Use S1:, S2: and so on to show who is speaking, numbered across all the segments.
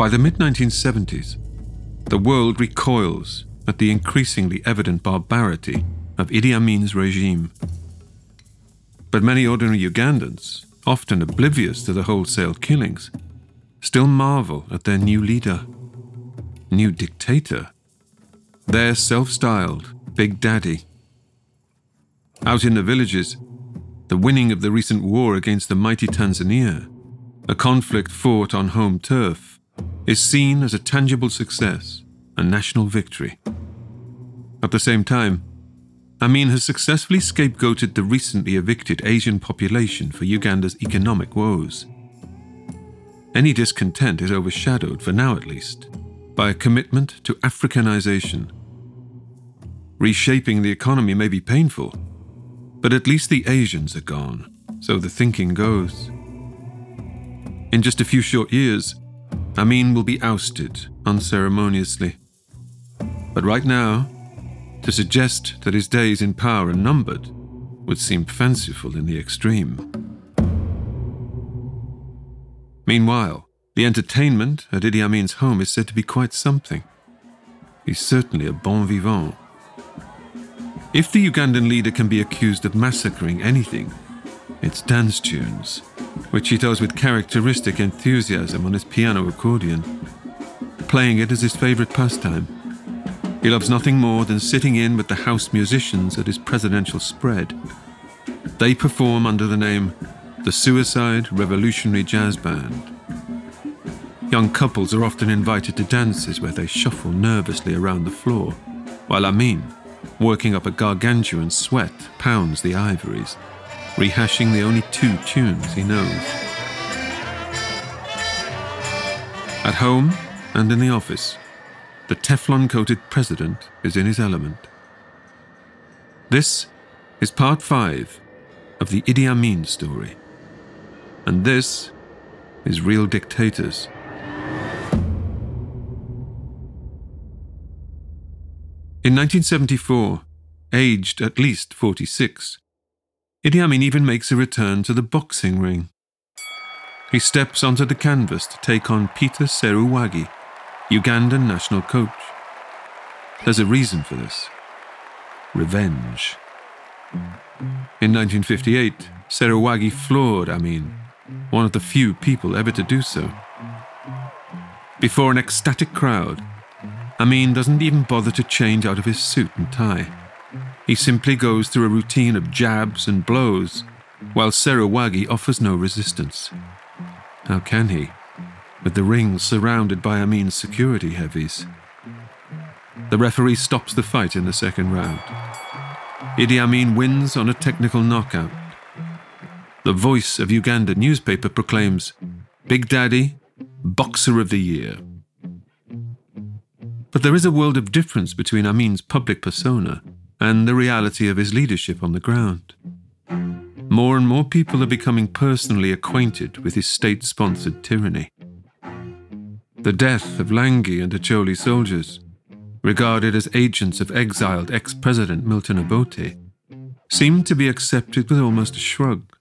S1: By the mid 1970s, the world recoils at the increasingly evident barbarity of Idi Amin's regime. But many ordinary Ugandans, often oblivious to the wholesale killings, still marvel at their new leader, new dictator, their self styled Big Daddy. Out in the villages, the winning of the recent war against the mighty Tanzania, a conflict fought on home turf, is seen as a tangible success, a national victory. At the same time, Amin has successfully scapegoated the recently evicted Asian population for Uganda's economic woes. Any discontent is overshadowed, for now at least, by a commitment to Africanization. Reshaping the economy may be painful, but at least the Asians are gone, so the thinking goes. In just a few short years, Amin will be ousted unceremoniously. But right now, to suggest that his days in power are numbered would seem fanciful in the extreme. Meanwhile, the entertainment at Idi Amin's home is said to be quite something. He's certainly a bon vivant. If the Ugandan leader can be accused of massacring anything, it's dance tunes, which he does with characteristic enthusiasm on his piano accordion, playing it as his favorite pastime. He loves nothing more than sitting in with the house musicians at his presidential spread. They perform under the name the Suicide Revolutionary Jazz Band. Young couples are often invited to dances where they shuffle nervously around the floor, while Amin, working up a gargantuan sweat, pounds the ivories, rehashing the only two tunes he knows. At home and in the office, the Teflon coated president is in his element. This is part five of the Idi Amin story. And this is Real Dictators. In 1974, aged at least 46, Idi Amin even makes a return to the boxing ring. He steps onto the canvas to take on Peter Seruwagi, Ugandan national coach. There's a reason for this revenge. In 1958, Seruwagi floored Amin, one of the few people ever to do so. Before an ecstatic crowd, Amin doesn't even bother to change out of his suit and tie. He simply goes through a routine of jabs and blows, while Seruwagi offers no resistance. How can he, with the ring surrounded by Amin's security heavies? The referee stops the fight in the second round. Idi Amin wins on a technical knockout. The voice of Uganda newspaper proclaims Big Daddy, Boxer of the Year. But there is a world of difference between Amin's public persona and the reality of his leadership on the ground. More and more people are becoming personally acquainted with his state sponsored tyranny. The death of Langi and Acholi soldiers, regarded as agents of exiled ex president Milton Obote, seemed to be accepted with almost a shrug.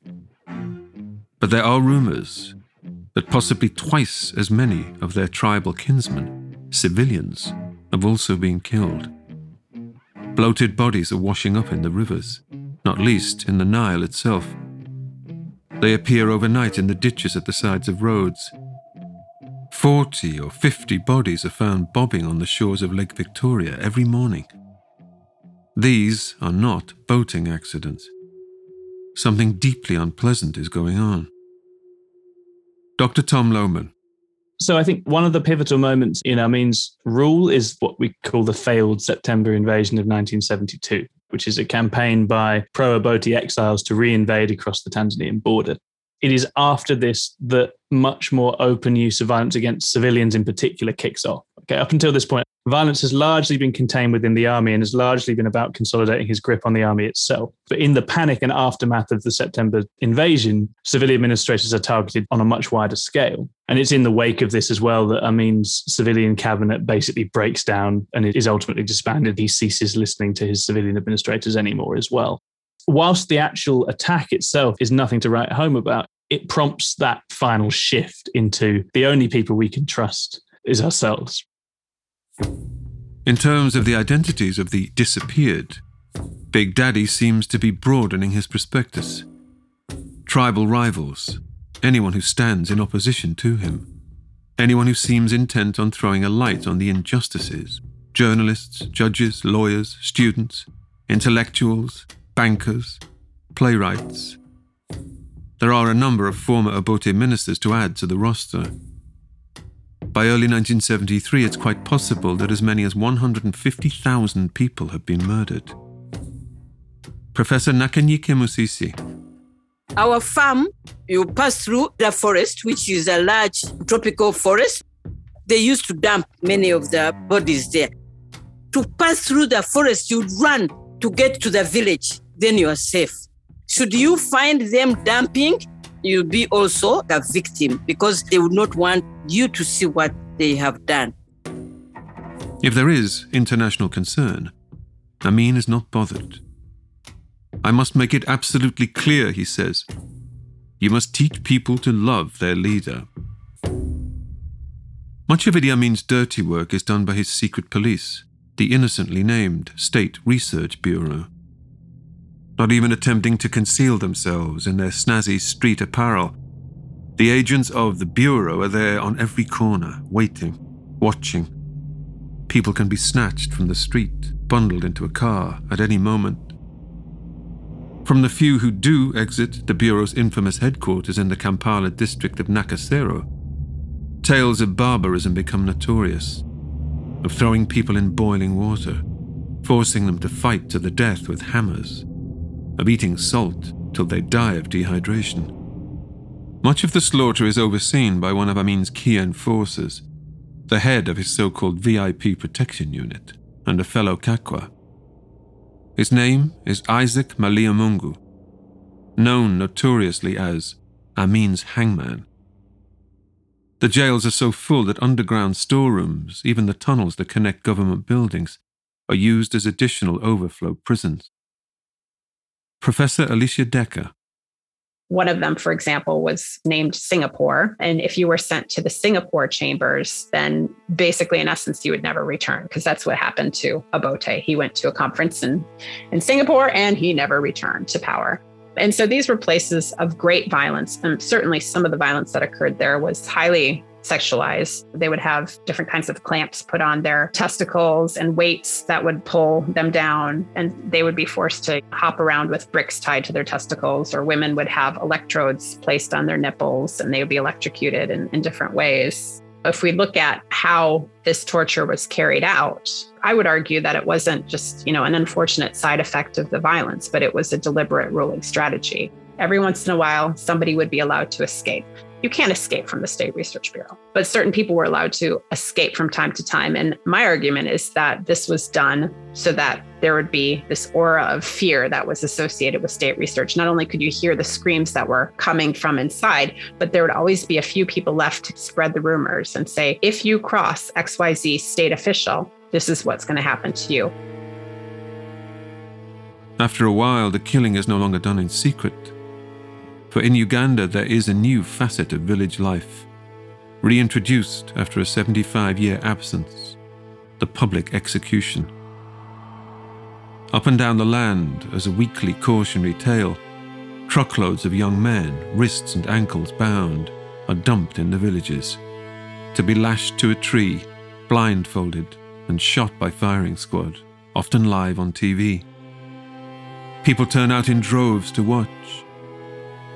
S1: But there are rumors that possibly twice as many of their tribal kinsmen Civilians have also been killed. Bloated bodies are washing up in the rivers, not least in the Nile itself. They appear overnight in the ditches at the sides of roads. Forty or fifty bodies are found bobbing on the shores of Lake Victoria every morning. These are not boating accidents. Something deeply unpleasant is going on. Dr. Tom Lowman,
S2: so I think one of the pivotal moments in Amin's rule is what we call the failed September invasion of 1972, which is a campaign by pro-Obote exiles to reinvade across the Tanzanian border. It is after this that much more open use of violence against civilians in particular kicks off. Okay, up until this point, violence has largely been contained within the army and has largely been about consolidating his grip on the army itself. But in the panic and aftermath of the September invasion, civilian administrators are targeted on a much wider scale. And it's in the wake of this as well that Amin's civilian cabinet basically breaks down and is ultimately disbanded. He ceases listening to his civilian administrators anymore as well. Whilst the actual attack itself is nothing to write home about, it prompts that final shift into the only people we can trust is ourselves.
S1: In terms of the identities of the disappeared, Big Daddy seems to be broadening his prospectus. Tribal rivals, anyone who stands in opposition to him, anyone who seems intent on throwing a light on the injustices journalists, judges, lawyers, students, intellectuals, bankers, playwrights. There are a number of former Obote ministers to add to the roster. By early 1973, it's quite possible that as many as 150,000 people have been murdered. Professor Nakanyike Musisi.
S3: Our farm, you pass through the forest, which is a large tropical forest. They used to dump many of the bodies there. To pass through the forest, you'd run to get to the village, then you are safe. Should you find them dumping, you'll be also a victim because they would not want you to see what they have done.
S1: If there is international concern, Amin is not bothered. I must make it absolutely clear, he says. You must teach people to love their leader. Much of Idi Amin's dirty work is done by his secret police, the innocently named State Research Bureau. Not even attempting to conceal themselves in their snazzy street apparel, the agents of the Bureau are there on every corner, waiting, watching. People can be snatched from the street, bundled into a car at any moment. From the few who do exit the Bureau's infamous headquarters in the Kampala district of Nakasero, tales of barbarism become notorious, of throwing people in boiling water, forcing them to fight to the death with hammers, of eating salt till they die of dehydration. Much of the slaughter is overseen by one of Amin's key enforcers, the head of his so called VIP protection unit, and a fellow Kakwa. His name is Isaac Maliyamungu, known notoriously as Amin's hangman. The jails are so full that underground storerooms, even the tunnels that connect government buildings, are used as additional overflow prisons. Professor Alicia Decker,
S4: one of them, for example, was named Singapore. And if you were sent to the Singapore chambers, then basically, in essence, you would never return because that's what happened to Obote. He went to a conference in, in Singapore and he never returned to power. And so these were places of great violence. And certainly some of the violence that occurred there was highly sexualized. They would have different kinds of clamps put on their testicles and weights that would pull them down. And they would be forced to hop around with bricks tied to their testicles, or women would have electrodes placed on their nipples and they would be electrocuted in, in different ways. If we look at how this torture was carried out, I would argue that it wasn't just, you know, an unfortunate side effect of the violence, but it was a deliberate ruling strategy. Every once in a while, somebody would be allowed to escape you can't escape from the State Research Bureau. But certain people were allowed to escape from time to time. And my argument is that this was done so that there would be this aura of fear that was associated with state research. Not only could you hear the screams that were coming from inside, but there would always be a few people left to spread the rumors and say, if you cross XYZ state official, this is what's going to happen to you.
S1: After a while, the killing is no longer done in secret for in Uganda there is a new facet of village life, reintroduced after a 75 year absence the public execution. Up and down the land, as a weekly cautionary tale, truckloads of young men, wrists and ankles bound, are dumped in the villages, to be lashed to a tree, blindfolded, and shot by firing squad, often live on TV. People turn out in droves to watch,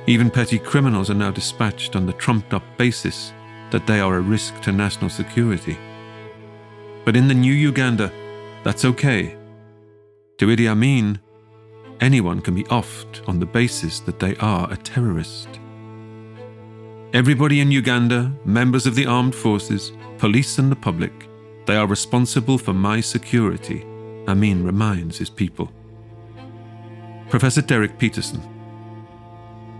S1: even petty criminals are now dispatched on the trumped up basis that they are a risk to national security. But in the new Uganda, that's okay. To Idi Amin, anyone can be offed on the basis that they are a terrorist. Everybody in Uganda, members of the armed forces, police, and the public, they are responsible for my security, Amin reminds his people. Professor Derek Peterson,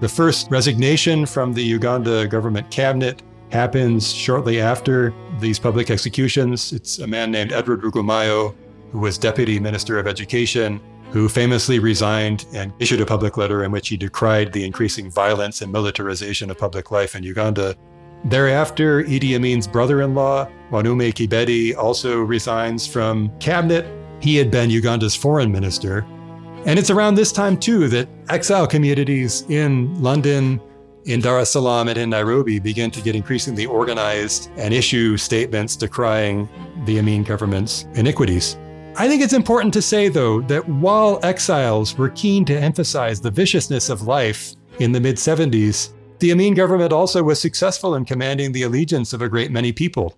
S5: the first resignation from the Uganda government cabinet happens shortly after these public executions. It's a man named Edward Rugumayo, who was deputy minister of education, who famously resigned and issued a public letter in which he decried the increasing violence and militarization of public life in Uganda. Thereafter, Idi Amin's brother in law, Wanume Kibedi, also resigns from cabinet. He had been Uganda's foreign minister. And it's around this time, too, that exile communities in London, in Dar es Salaam, and in Nairobi begin to get increasingly organized and issue statements decrying the Amin government's iniquities. I think it's important to say, though, that while exiles were keen to emphasize the viciousness of life in the mid 70s, the Amin government also was successful in commanding the allegiance of a great many people.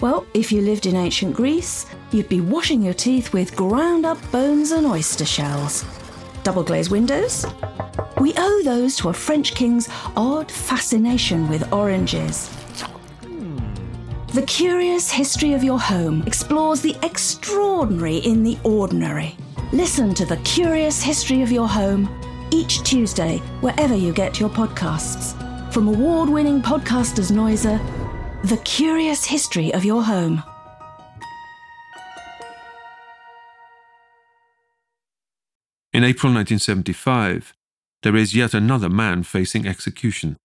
S6: Well, if you lived in ancient Greece, you'd be washing your teeth with ground up bones and oyster shells. Double glazed windows? We owe those to a French king's odd fascination with oranges. The Curious History of Your Home explores the extraordinary in the ordinary. Listen to The Curious History of Your Home each Tuesday, wherever you get your podcasts. From award winning podcasters Noiser, The Curious History of Your Home.
S1: In April 1975, there is yet another man facing execution.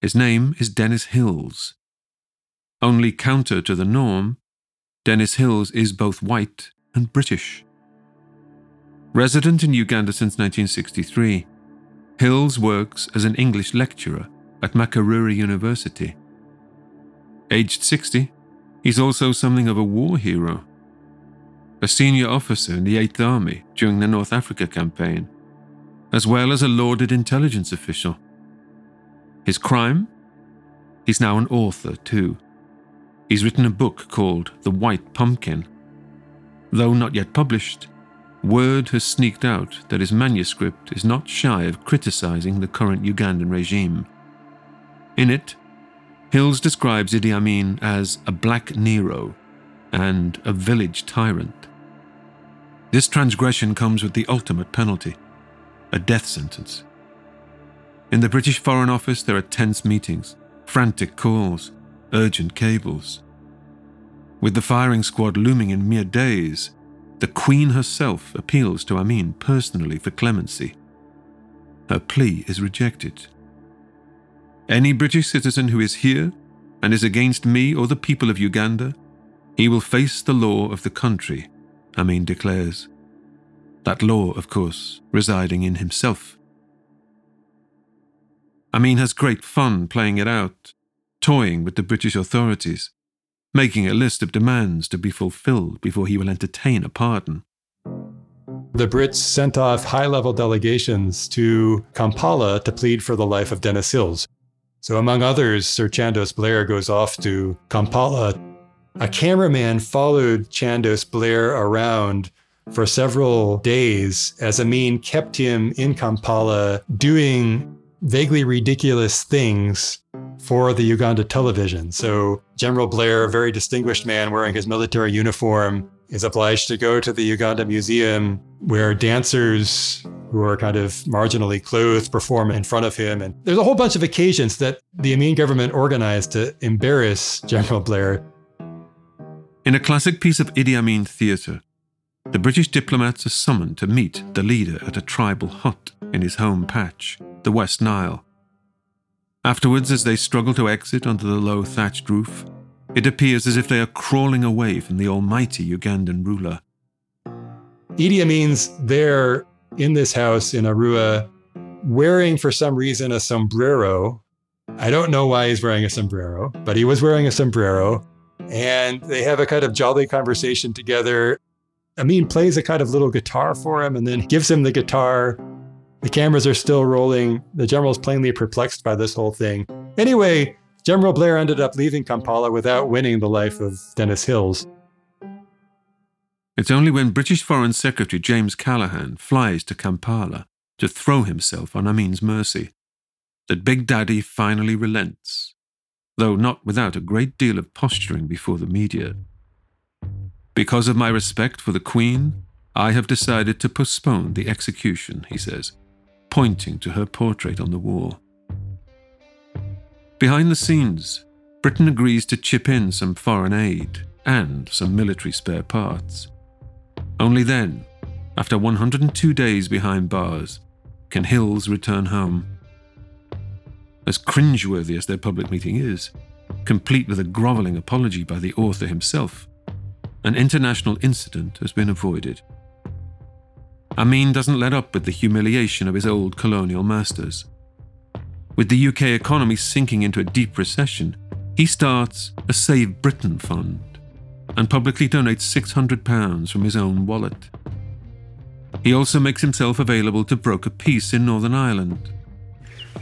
S1: His name is Dennis Hills. Only counter to the norm, Dennis Hills is both white and British. Resident in Uganda since 1963, Hills works as an English lecturer at Makerere University. Aged 60, he's also something of a war hero. A senior officer in the 8th Army during the North Africa campaign, as well as a lauded intelligence official. His crime? He's now an author, too. He's written a book called The White Pumpkin. Though not yet published, word has sneaked out that his manuscript is not shy of criticizing the current Ugandan regime. In it, Hills describes Idi Amin as a black Nero and a village tyrant. This transgression comes with the ultimate penalty a death sentence. In the British Foreign Office, there are tense meetings, frantic calls, urgent cables. With the firing squad looming in mere days, the Queen herself appeals to Amin personally for clemency. Her plea is rejected. Any British citizen who is here and is against me or the people of Uganda, he will face the law of the country, Amin declares. That law, of course, residing in himself. Amin has great fun playing it out, toying with the British authorities, making a list of demands to be fulfilled before he will entertain a pardon.
S5: The Brits sent off high level delegations to Kampala to plead for the life of Dennis Hills. So, among others, Sir Chandos Blair goes off to Kampala. A cameraman followed Chandos Blair around for several days as Amin kept him in Kampala doing vaguely ridiculous things for the Uganda television. So General Blair, a very distinguished man wearing his military uniform, is obliged to go to the Uganda Museum where dancers who are kind of marginally clothed perform in front of him. And there's a whole bunch of occasions that the Amin government organized to embarrass General Blair.
S1: In a classic piece of Idi Amin theatre, the British diplomats are summoned to meet the leader at a tribal hut in his home patch, the West Nile. Afterwards, as they struggle to exit under the low thatched roof, it appears as if they are crawling away from the almighty Ugandan ruler.
S5: Idi Amin's there in this house in Arua, wearing for some reason a sombrero. I don't know why he's wearing a sombrero, but he was wearing a sombrero. And they have a kind of jolly conversation together. Amin plays a kind of little guitar for him and then gives him the guitar the cameras are still rolling. The general's plainly perplexed by this whole thing. Anyway, General Blair ended up leaving Kampala without winning the life of Dennis Hills.
S1: It's only when British Foreign Secretary James Callaghan flies to Kampala to throw himself on Amin's mercy that Big Daddy finally relents, though not without a great deal of posturing before the media. Because of my respect for the Queen, I have decided to postpone the execution, he says, pointing to her portrait on the wall. Behind the scenes, Britain agrees to chip in some foreign aid and some military spare parts. Only then, after 102 days behind bars, can Hills return home. As cringeworthy as their public meeting is, complete with a grovelling apology by the author himself, an international incident has been avoided. Amin doesn't let up with the humiliation of his old colonial masters. With the UK economy sinking into a deep recession, he starts a Save Britain fund and publicly donates £600 from his own wallet. He also makes himself available to broker peace in Northern Ireland.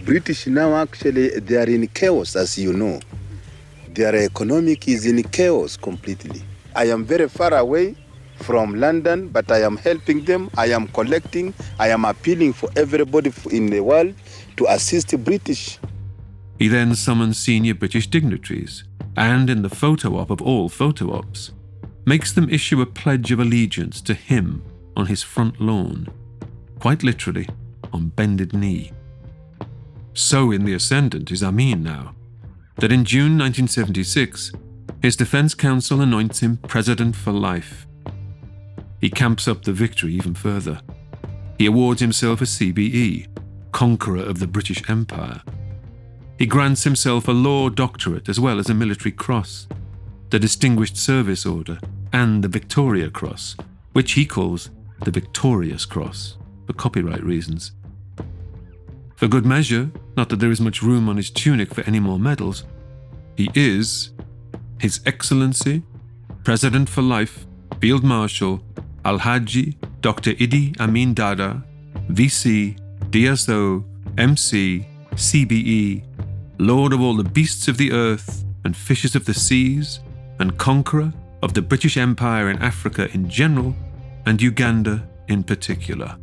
S7: British now actually they are in chaos, as you know. Their economic is in chaos completely. I am very far away from London, but I am helping them. I am collecting. I am appealing for everybody in the world to assist the British.
S1: He then summons senior British dignitaries, and in the photo op of all photo ops, makes them issue a pledge of allegiance to him on his front lawn, quite literally on bended knee. So in the ascendant is Amin now, that in June 1976, his defense counsel anoints him president for life. He camps up the victory even further. He awards himself a CBE, conqueror of the British Empire. He grants himself a law doctorate as well as a military cross, the Distinguished Service Order, and the Victoria Cross, which he calls the Victorious Cross for copyright reasons. For good measure, not that there is much room on his tunic for any more medals, he is his Excellency, President for Life, Field Marshal, Alhaji Dr. Idi Amin Dada, VC, DSO, MC, CBE, Lord of all the beasts of the earth and fishes of the seas, and conqueror of the British Empire in Africa in general, and Uganda in particular.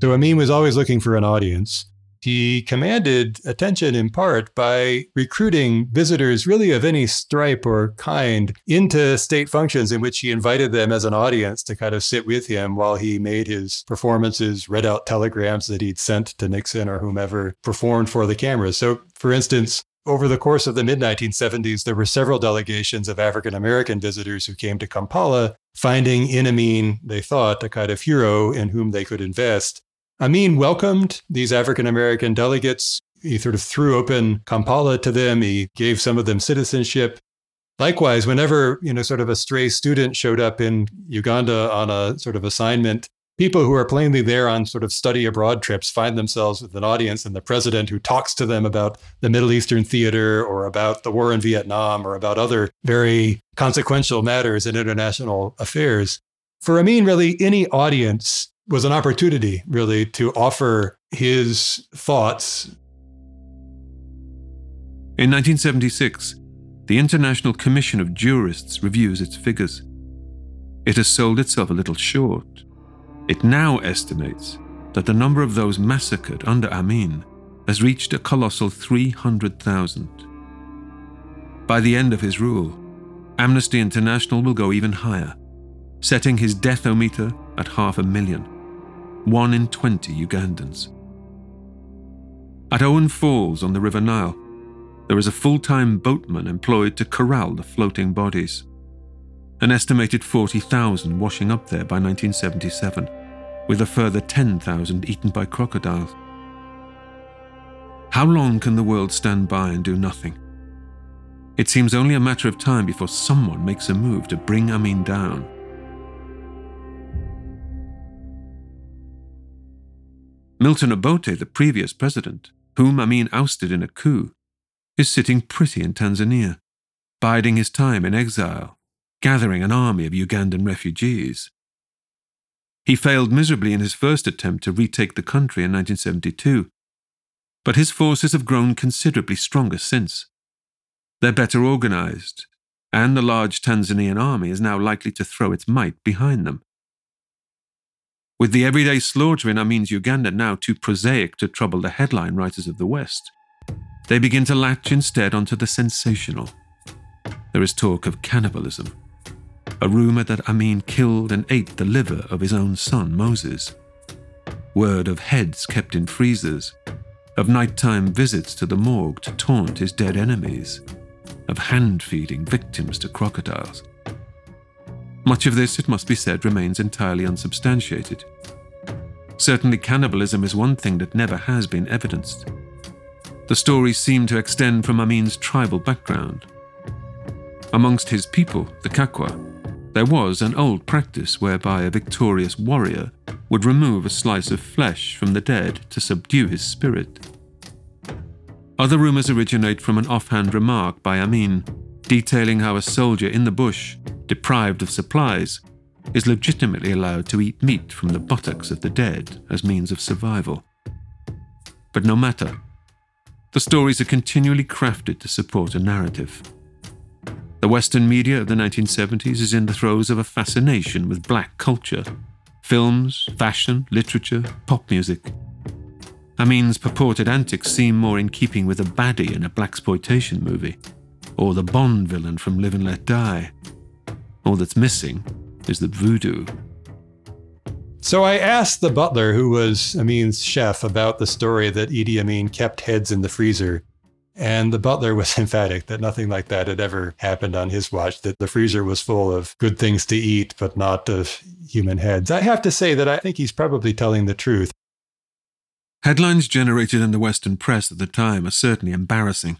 S5: So Amin was always looking for an audience. He commanded attention in part by recruiting visitors, really of any stripe or kind, into state functions in which he invited them as an audience to kind of sit with him while he made his performances, read out telegrams that he'd sent to Nixon or whomever performed for the cameras. So, for instance, over the course of the mid 1970s, there were several delegations of African American visitors who came to Kampala, finding in Amin, they thought, a kind of hero in whom they could invest. Amin welcomed these African American delegates. He sort of threw open Kampala to them. He gave some of them citizenship. Likewise, whenever, you know, sort of a stray student showed up in Uganda on a sort of assignment, people who are plainly there on sort of study abroad trips find themselves with an audience and the president who talks to them about the Middle Eastern theater or about the war in Vietnam or about other very consequential matters in international affairs. For Amin, really, any audience was an opportunity, really, to offer his thoughts.
S1: In 1976, the International Commission of Jurists reviews its figures. It has sold itself a little short. It now estimates that the number of those massacred under Amin has reached a colossal 300,000. By the end of his rule, Amnesty International will go even higher, setting his deathometer at half a million one in 20 Ugandans. At Owen Falls on the River Nile, there is a full time boatman employed to corral the floating bodies. An estimated 40,000 washing up there by 1977, with a further 10,000 eaten by crocodiles. How long can the world stand by and do nothing? It seems only a matter of time before someone makes a move to bring Amin down. Milton Obote, the previous president, whom Amin ousted in a coup, is sitting pretty in Tanzania, biding his time in exile, gathering an army of Ugandan refugees. He failed miserably in his first attempt to retake the country in 1972, but his forces have grown considerably stronger since. They're better organized, and the large Tanzanian army is now likely to throw its might behind them. With the everyday slaughter in Amin's Uganda now too prosaic to trouble the headline writers of the West, they begin to latch instead onto the sensational. there is talk of cannibalism, a rumor that Amin killed and ate the liver of his own son Moses, word of heads kept in freezers, of nighttime visits to the morgue to taunt his dead enemies, of hand feeding victims to crocodiles. Much of this, it must be said, remains entirely unsubstantiated. Certainly, cannibalism is one thing that never has been evidenced. The stories seem to extend from Amin's tribal background. Amongst his people, the Kakwa, there was an old practice whereby a victorious warrior would remove a slice of flesh from the dead to subdue his spirit. Other rumors originate from an offhand remark by Amin, detailing how a soldier in the bush, deprived of supplies, is legitimately allowed to eat meat from the buttocks of the dead as means of survival. But no matter, the stories are continually crafted to support a narrative. The Western media of the 1970s is in the throes of a fascination with black culture films, fashion, literature, pop music. Amin's purported antics seem more in keeping with a baddie in a blaxploitation movie, or the Bond villain from Live and Let Die. All that's missing is the voodoo.
S5: So I asked the butler, who was Amin's chef, about the story that Idi Amin kept heads in the freezer. And the butler was emphatic that nothing like that had ever happened on his watch, that the freezer was full of good things to eat, but not of human heads. I have to say that I think he's probably telling the truth.
S1: Headlines generated in the Western press at the time are certainly embarrassing.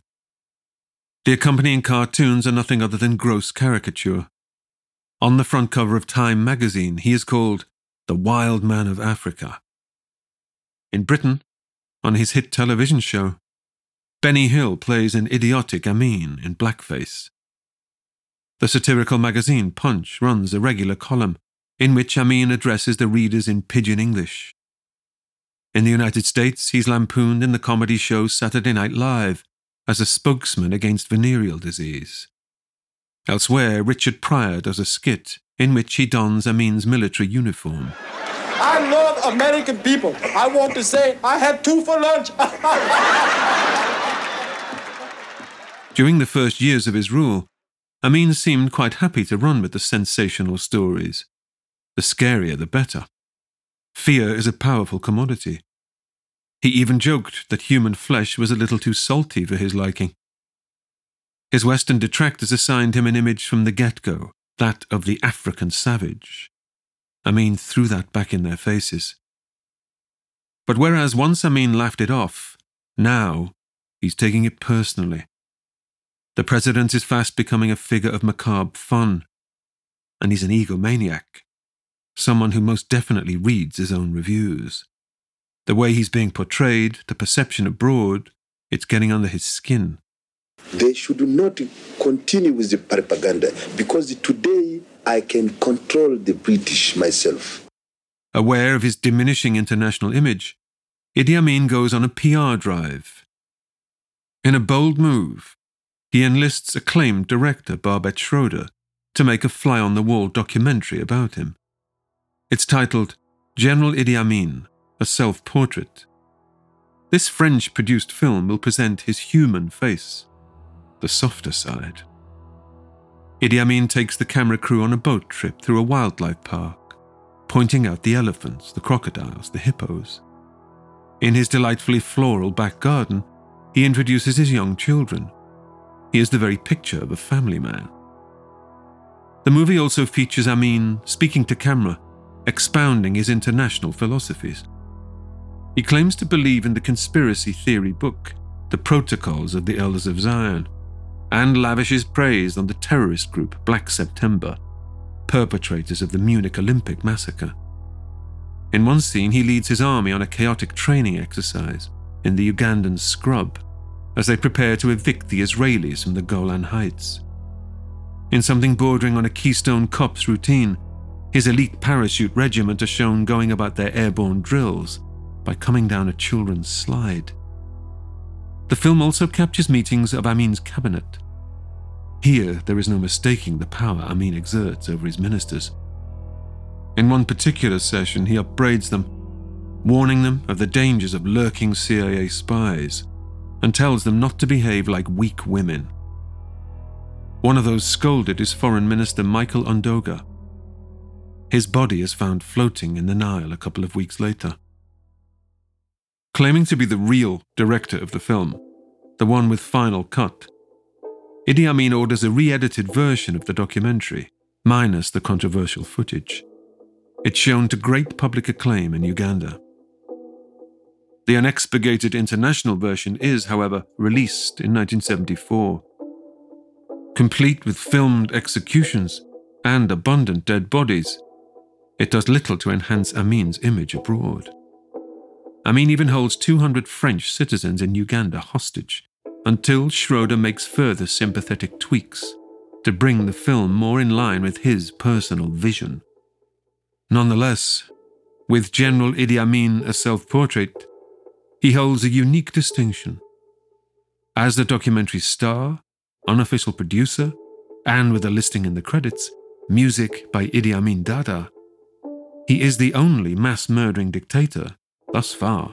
S1: The accompanying cartoons are nothing other than gross caricature. On the front cover of Time magazine, he is called the Wild Man of Africa. In Britain, on his hit television show, Benny Hill plays an idiotic Amin in blackface. The satirical magazine Punch runs a regular column in which Amin addresses the readers in pidgin English. In the United States, he's lampooned in the comedy show Saturday Night Live as a spokesman against venereal disease. Elsewhere, Richard Pryor does a skit in which he dons Amin's military uniform.
S8: I love American people. I want to say I had two for lunch.
S1: During the first years of his rule, Amin seemed quite happy to run with the sensational stories. The scarier, the better. Fear is a powerful commodity. He even joked that human flesh was a little too salty for his liking. His Western detractors assigned him an image from the get go, that of the African savage. Amin threw that back in their faces. But whereas once Amin laughed it off, now he's taking it personally. The president is fast becoming a figure of macabre fun, and he's an egomaniac, someone who most definitely reads his own reviews. The way he's being portrayed, the perception abroad, it's getting under his skin.
S7: They should not continue with the propaganda because today I can control the British myself.
S1: Aware of his diminishing international image, Idi Amin goes on a PR drive. In a bold move, he enlists acclaimed director Barbet Schroeder to make a fly on the wall documentary about him. It's titled General Idi Amin, a self portrait. This French produced film will present his human face, the softer side. Idi Amin takes the camera crew on a boat trip through a wildlife park, pointing out the elephants, the crocodiles, the hippos. In his delightfully floral back garden, he introduces his young children, he is the very picture of a family man. The movie also features Amin speaking to camera, expounding his international philosophies. He claims to believe in the conspiracy theory book, The Protocols of the Elders of Zion, and lavishes praise on the terrorist group Black September, perpetrators of the Munich Olympic massacre. In one scene, he leads his army on a chaotic training exercise in the Ugandan scrub as they prepare to evict the Israelis from the Golan Heights. In something bordering on a Keystone Cops routine, his elite parachute regiment are shown going about their airborne drills by coming down a children's slide. The film also captures meetings of Amin's cabinet. Here, there is no mistaking the power Amin exerts over his ministers. In one particular session, he upbraids them, warning them of the dangers of lurking CIA spies and tells them not to behave like weak women. One of those scolded is Foreign Minister Michael Ondoga. His body is found floating in the Nile a couple of weeks later. Claiming to be the real director of the film, the one with final cut, Idi Amin orders a re edited version of the documentary, minus the controversial footage. It's shown to great public acclaim in Uganda. The unexpurgated international version is, however, released in 1974. Complete with filmed executions and abundant dead bodies, it does little to enhance Amin's image abroad. Amin even holds 200 French citizens in Uganda hostage until Schroeder makes further sympathetic tweaks to bring the film more in line with his personal vision. Nonetheless, with General Idi Amin a self portrait, he holds a unique distinction. As the documentary star, unofficial producer, and with a listing in the credits, music by Idi Amin Dada, he is the only mass murdering dictator, thus far,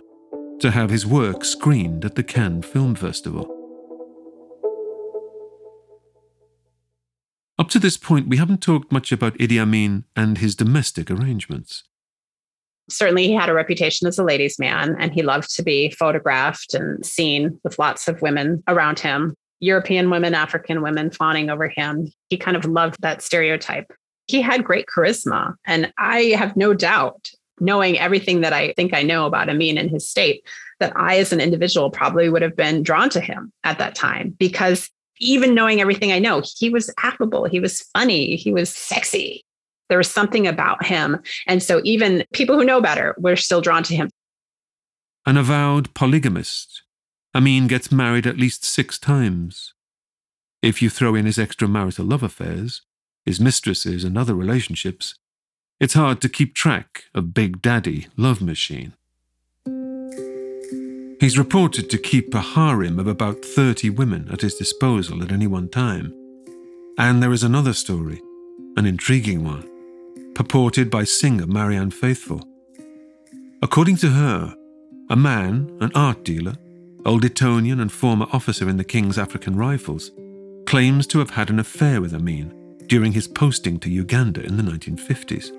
S1: to have his work screened at the Cannes Film Festival. Up to this point, we haven't talked much about Idi Amin and his domestic arrangements.
S4: Certainly, he had a reputation as a ladies' man, and he loved to be photographed and seen with lots of women around him European women, African women fawning over him. He kind of loved that stereotype. He had great charisma, and I have no doubt, knowing everything that I think I know about Amin and his state, that I, as an individual, probably would have been drawn to him at that time because even knowing everything I know, he was affable, he was funny, he was sexy. There was something about him. And so even people who know better were still drawn to him.
S1: An avowed polygamist, Amin gets married at least six times. If you throw in his extramarital love affairs, his mistresses, and other relationships, it's hard to keep track of Big Daddy Love Machine. He's reported to keep a harem of about 30 women at his disposal at any one time. And there is another story, an intriguing one, purported by singer Marianne Faithfull. According to her, a man, an art dealer, old Etonian and former officer in the King's African Rifles, claims to have had an affair with Amin during his posting to Uganda in the 1950s.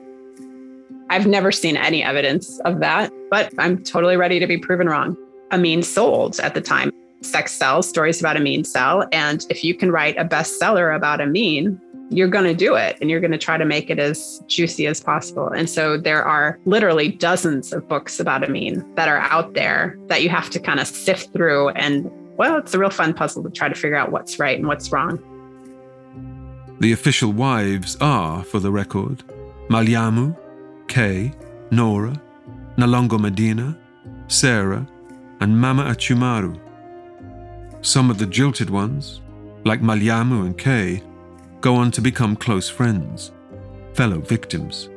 S4: I've never seen any evidence of that, but I'm totally ready to be proven wrong. Amin sold at the time. Sex sells, stories about Amin sell. And if you can write a bestseller about Amin, you're going to do it and you're going to try to make it as juicy as possible. And so there are literally dozens of books about Amin that are out there that you have to kind of sift through. And well, it's a real fun puzzle to try to figure out what's right and what's wrong.
S1: The official wives are, for the record, Malyamu, Kay, Nora, Nalongo Medina, Sarah, and Mama Achumaru. Some of the jilted ones, like Malyamu and Kay, go on to become close friends, fellow victims.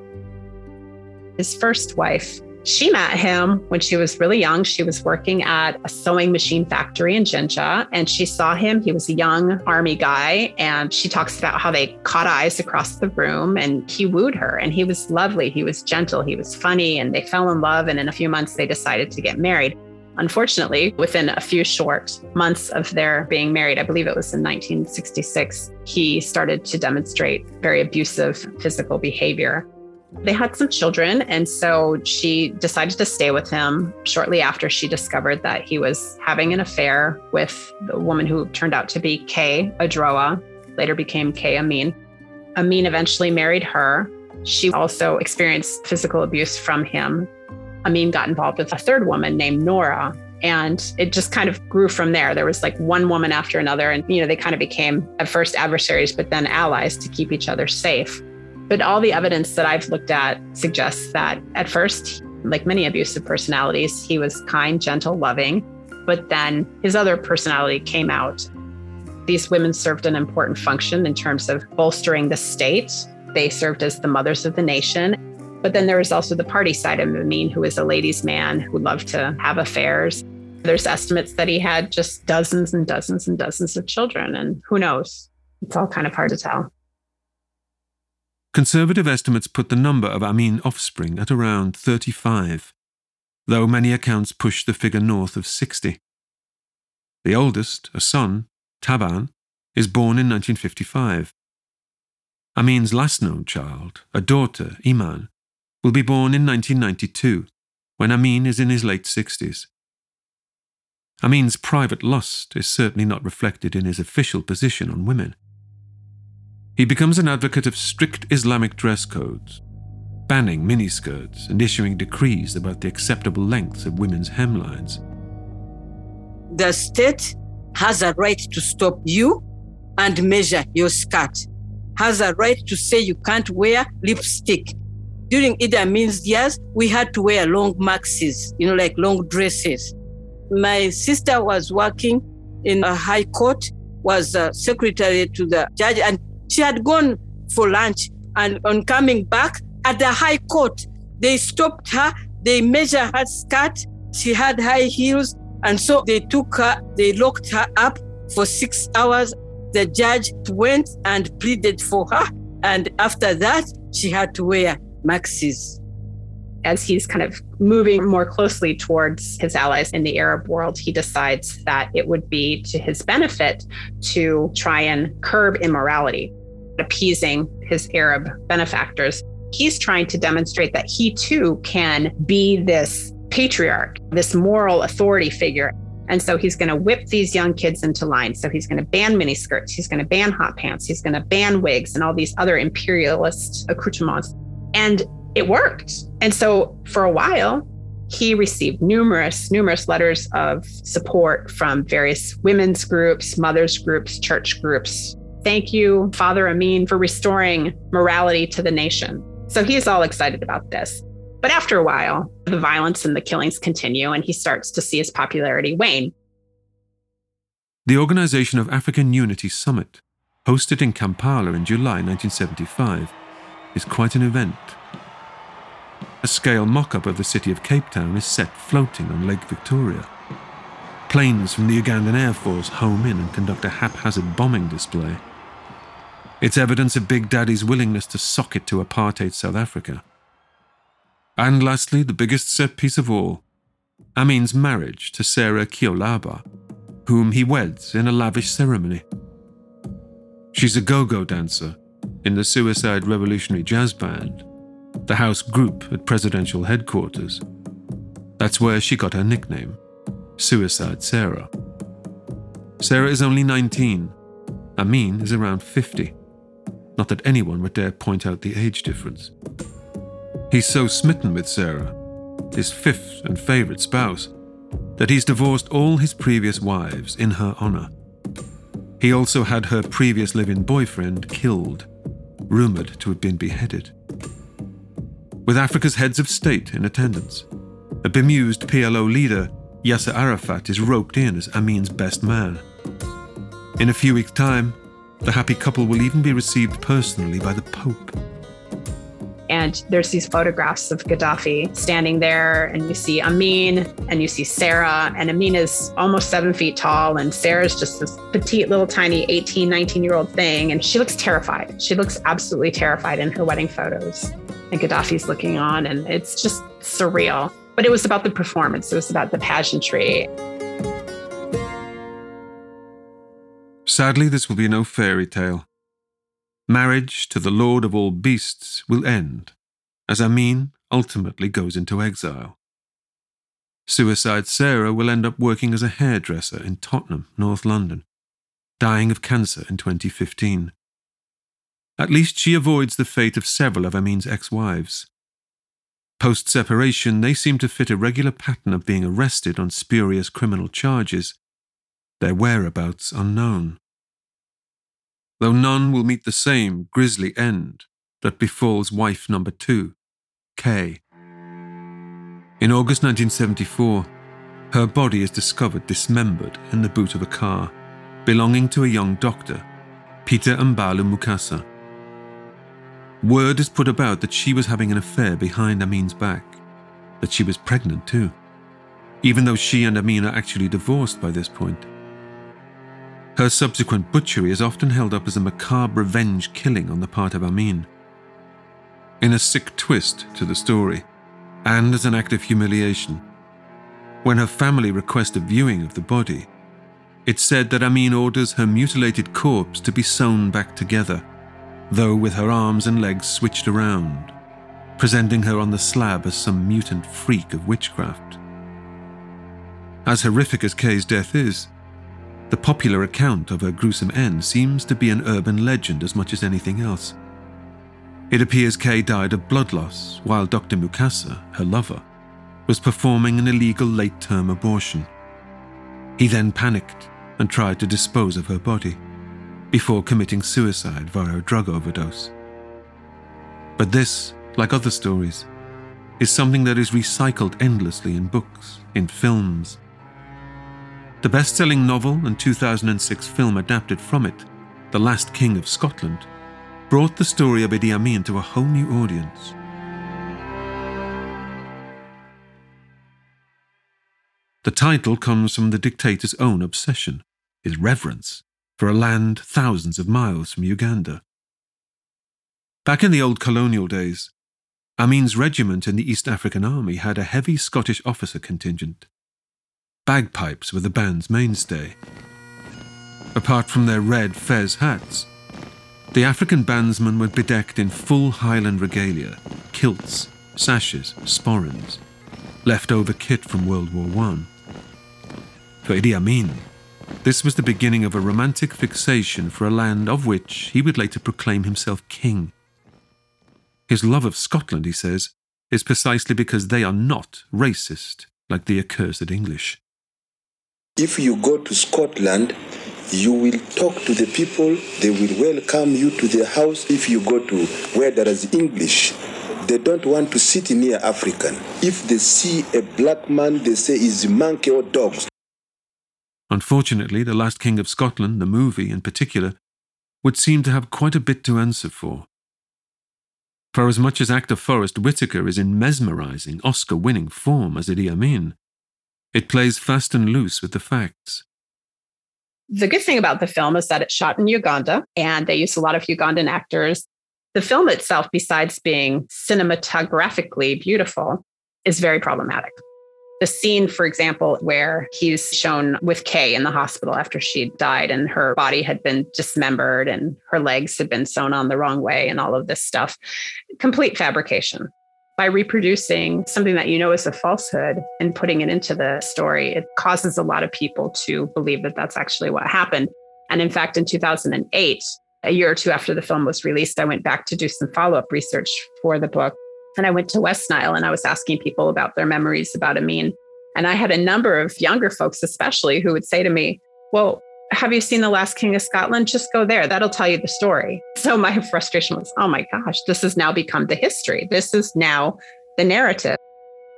S4: His first wife, she met him when she was really young. She was working at a sewing machine factory in Jinja, and she saw him. He was a young army guy, and she talks about how they caught eyes across the room, and he wooed her. And he was lovely. He was gentle. He was funny, and they fell in love. And in a few months, they decided to get married. Unfortunately, within a few short months of their being married, I believe it was in 1966, he started to demonstrate very abusive physical behavior. They had some children, and so she decided to stay with him shortly after she discovered that he was having an affair with the woman who turned out to be Kay Adroa, later became Kay Amin. Amin eventually married her. She also experienced physical abuse from him Amin got involved with a third woman named Nora. And it just kind of grew from there. There was like one woman after another. And, you know, they kind of became at first adversaries, but then allies to keep each other safe. But all the evidence that I've looked at suggests that at first, like many abusive personalities, he was kind, gentle, loving. But then his other personality came out. These women served an important function in terms of bolstering the state. They served as the mothers of the nation. But then there was also the party side of Amin, who was a ladies' man who loved to have affairs. There's estimates that he had just dozens and dozens and dozens of children, and who knows? It's all kind of hard to tell.
S1: Conservative estimates put the number of Amin offspring at around 35, though many accounts push the figure north of 60. The oldest, a son, Taban, is born in 1955. Amin's last known child, a daughter, Iman, will be born in 1992, when Amin is in his late 60s. Amin's private lust is certainly not reflected in his official position on women. He becomes an advocate of strict Islamic dress codes, banning miniskirts and issuing decrees about the acceptable lengths of women's hemlines.
S3: The state has a right to stop you and measure your skirt, has a right to say you can't wear lipstick. During Idi Amin's years, we had to wear long maxis, you know, like long dresses. My sister was working in a high court, was a secretary to the judge, and she had gone for lunch. And on coming back at the high court, they stopped her, they measured her skirt. She had high heels. And so they took her, they locked her up for six hours. The judge went and pleaded for her. And after that, she had to wear maxis
S4: as he's kind of moving more closely towards his allies in the Arab world, he decides that it would be to his benefit to try and curb immorality, appeasing his Arab benefactors. He's trying to demonstrate that he too can be this patriarch, this moral authority figure. And so he's going to whip these young kids into line. So he's going to ban miniskirts, he's going to ban hot pants, he's going to ban wigs and all these other imperialist accoutrements. And it worked. And so for a while, he received numerous, numerous letters of support from various women's groups, mothers groups, church groups. Thank you, Father Amin, for restoring morality to the nation. So he is all excited about this. But after a while, the violence and the killings continue, and he starts to see his popularity wane.
S1: The Organization of African Unity Summit, hosted in Kampala in July 1975, is quite an event. A scale mock up of the city of Cape Town is set floating on Lake Victoria. Planes from the Ugandan Air Force home in and conduct a haphazard bombing display. It's evidence of Big Daddy's willingness to sock it to apartheid South Africa. And lastly, the biggest set piece of all Amin's marriage to Sarah Kyolaba, whom he weds in a lavish ceremony. She's a go go dancer in the Suicide Revolutionary Jazz Band the house group at presidential headquarters. That's where she got her nickname, Suicide Sarah. Sarah is only 19. Amin is around 50. Not that anyone would dare point out the age difference. He's so smitten with Sarah, his fifth and favorite spouse, that he's divorced all his previous wives in her honor. He also had her previous live in boyfriend killed, rumored to have been beheaded with Africa's heads of state in attendance. A bemused PLO leader, Yasser Arafat, is roped in as Amin's best man. In a few weeks' time, the happy couple will even be received personally by the Pope.
S4: And there's these photographs of Gaddafi standing there, and you see Amin and you see Sarah. And Amin is almost seven feet tall, and Sarah's just this petite little tiny 18, 19 year old thing. And she looks terrified. She looks absolutely terrified in her wedding photos and Gaddafi's looking on, and it's just surreal. But it was about the performance, it was about the pageantry.
S1: Sadly, this will be no fairy tale. Marriage to the Lord of all beasts will end, as Amin ultimately goes into exile. Suicide Sarah will end up working as a hairdresser in Tottenham, North London, dying of cancer in 2015. At least she avoids the fate of several of Amin's ex wives. Post separation, they seem to fit a regular pattern of being arrested on spurious criminal charges, their whereabouts unknown. Though none will meet the same grisly end that befalls wife number two, Kay. In August 1974, her body is discovered dismembered in the boot of a car belonging to a young doctor, Peter Mbalu Mukasa. Word is put about that she was having an affair behind Amin's back, that she was pregnant too, even though she and Amin are actually divorced by this point. Her subsequent butchery is often held up as a macabre revenge killing on the part of Amin. In a sick twist to the story, and as an act of humiliation, when her family request a viewing of the body, it's said that Amin orders her mutilated corpse to be sewn back together, though with her arms and legs switched around, presenting her on the slab as some mutant freak of witchcraft. As horrific as Kay's death is, the popular account of her gruesome end seems to be an urban legend as much as anything else. It appears Kay died of blood loss while Dr. Mukasa, her lover, was performing an illegal late term abortion. He then panicked and tried to dispose of her body before committing suicide via a drug overdose. But this, like other stories, is something that is recycled endlessly in books, in films. The best selling novel and 2006 film adapted from it, The Last King of Scotland, brought the story of Idi Amin to a whole new audience. The title comes from the dictator's own obsession, his reverence for a land thousands of miles from Uganda. Back in the old colonial days, Amin's regiment in the East African Army had a heavy Scottish officer contingent. Bagpipes were the band's mainstay. Apart from their red fez hats, the African bandsmen were bedecked in full Highland regalia, kilts, sashes, sporrans, leftover kit from World War I. For Idi Amin, this was the beginning of a romantic fixation for a land of which he would later proclaim himself king. His love of Scotland, he says, is precisely because they are not racist like the accursed English.
S7: If you go to Scotland, you will talk to the people, they will welcome you to their house. If you go to where there is English, they don't want to sit near African. If they see a black man, they say is monkey or dogs.
S1: Unfortunately, The Last King of Scotland, the movie in particular, would seem to have quite a bit to answer for. For as much as actor Forest Whitaker is in mesmerizing, Oscar winning form as Idi Amin, it plays fast and loose with the facts.
S4: The good thing about the film is that it's shot in Uganda and they use a lot of Ugandan actors. The film itself, besides being cinematographically beautiful, is very problematic. The scene, for example, where he's shown with Kay in the hospital after she died and her body had been dismembered and her legs had been sewn on the wrong way and all of this stuff, complete fabrication by reproducing something that you know is a falsehood and putting it into the story, it causes a lot of people to believe that that's actually what happened. And in fact, in 2008, a year or two after the film was released, I went back to do some follow up research for the book. And I went to West Nile and I was asking people about their memories about Amin. And I had a number of younger folks, especially, who would say to me, Well, have you seen The Last King of Scotland? Just go there. That'll tell you the story. So my frustration was, oh my gosh, this has now become the history. This is now the narrative.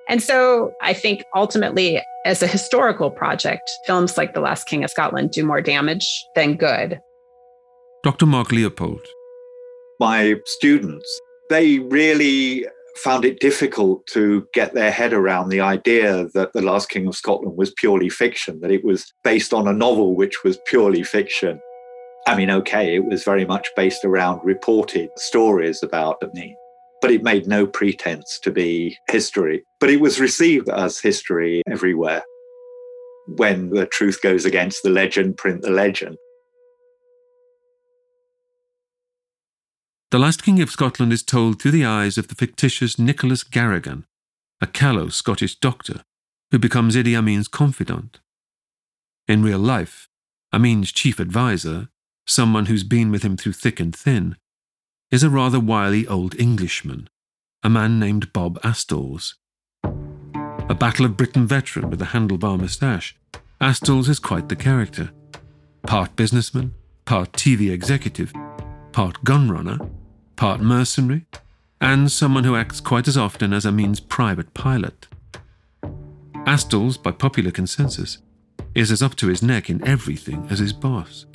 S4: And so I think ultimately, as a historical project, films like The Last King of Scotland do more damage than good.
S1: Dr. Mark Leopold.
S9: My students, they really found it difficult to get their head around the idea that The Last King of Scotland was purely fiction, that it was based on a novel which was purely fiction. I mean, okay, it was very much based around reported stories about me, but it made no pretense to be history. But it was received as history everywhere. When the truth goes against the legend, print the legend.
S1: The Last King of Scotland is told through the eyes of the fictitious Nicholas Garrigan, a callow Scottish doctor who becomes Idi Amin's confidant. In real life, Amin's chief adviser, someone who's been with him through thick and thin, is a rather wily old Englishman, a man named Bob Astles. A Battle of Britain veteran with a handlebar moustache, Astles is quite the character. Part businessman, part TV executive, part gunrunner, part mercenary, and someone who acts quite as often as Amin's private pilot. Astles, by popular consensus, is as up to his neck in everything as his boss.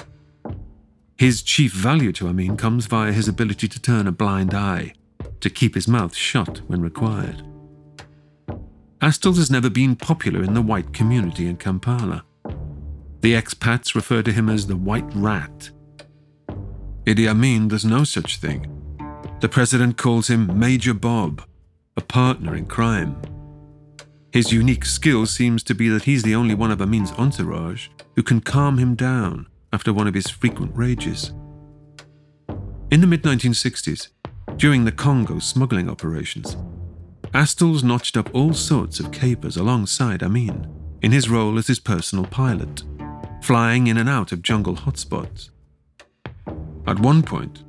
S1: His chief value to Amin comes via his ability to turn a blind eye, to keep his mouth shut when required. Astles has never been popular in the white community in Kampala. The expats refer to him as the White Rat. Idi Amin does no such thing. The president calls him Major Bob, a partner in crime. His unique skill seems to be that he's the only one of Amin's entourage who can calm him down after one of his frequent rages. In the mid 1960s, during the Congo smuggling operations, Astles notched up all sorts of capers alongside Amin in his role as his personal pilot, flying in and out of jungle hotspots. At one point,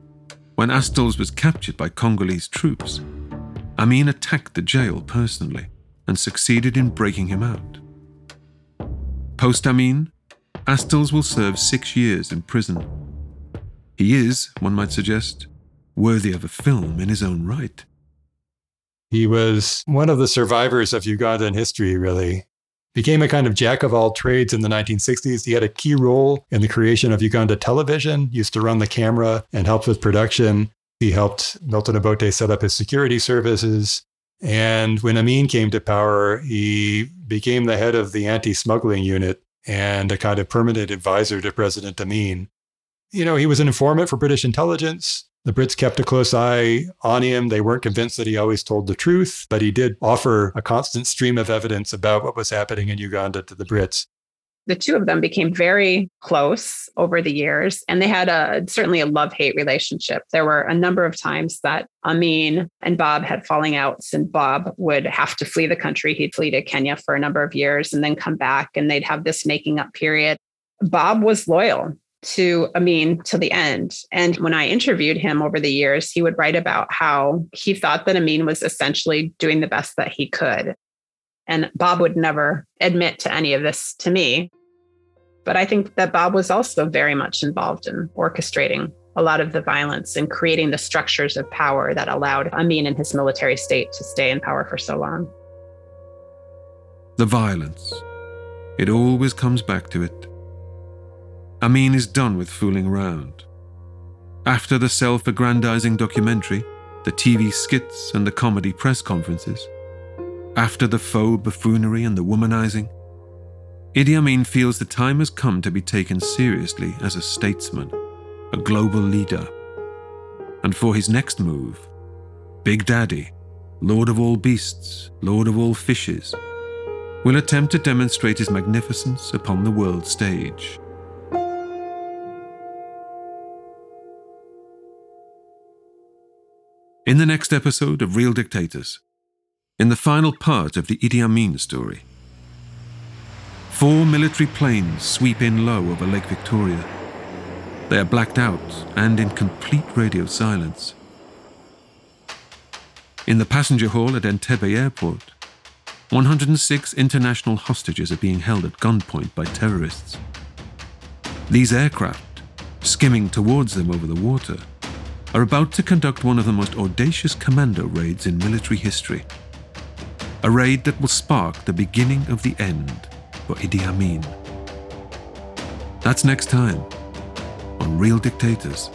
S1: when Astles was captured by Congolese troops, Amin attacked the jail personally and succeeded in breaking him out. Post Amin, Astles will serve six years in prison. He is, one might suggest, worthy of a film in his own right.
S5: He was one of the survivors of Ugandan history, really. Became a kind of jack of all trades in the 1960s. He had a key role in the creation of Uganda Television, used to run the camera and helped with production. He helped Milton Obote set up his security services. And when Amin came to power, he became the head of the anti smuggling unit and a kind of permanent advisor to President Amin. You know, he was an informant for British intelligence. The Brits kept a close eye on him. They weren't convinced that he always told the truth, but he did offer a constant stream of evidence about what was happening in Uganda to the Brits.
S4: The two of them became very close over the years, and they had a certainly a love hate relationship. There were a number of times that Amin and Bob had falling outs, and Bob would have to flee the country. He'd flee to Kenya for a number of years and then come back, and they'd have this making up period. Bob was loyal to Amin to the end. And when I interviewed him over the years, he would write about how he thought that Amin was essentially doing the best that he could. And Bob would never admit to any of this to me. But I think that Bob was also very much involved in orchestrating a lot of the violence and creating the structures of power that allowed Amin and his military state to stay in power for so long.
S1: The violence. It always comes back to it. Amin is done with fooling around. After the self aggrandizing documentary, the TV skits, and the comedy press conferences, after the faux buffoonery and the womanizing, Idi Amin feels the time has come to be taken seriously as a statesman, a global leader. And for his next move, Big Daddy, Lord of all beasts, Lord of all fishes, will attempt to demonstrate his magnificence upon the world stage. In the next episode of Real Dictators, in the final part of the Idi Amin story, four military planes sweep in low over Lake Victoria. They are blacked out and in complete radio silence. In the passenger hall at Entebbe Airport, 106 international hostages are being held at gunpoint by terrorists. These aircraft, skimming towards them over the water, are about to conduct one of the most audacious commando raids in military history. A raid that will spark the beginning of the end for Idi Amin. That's next time on Real Dictators.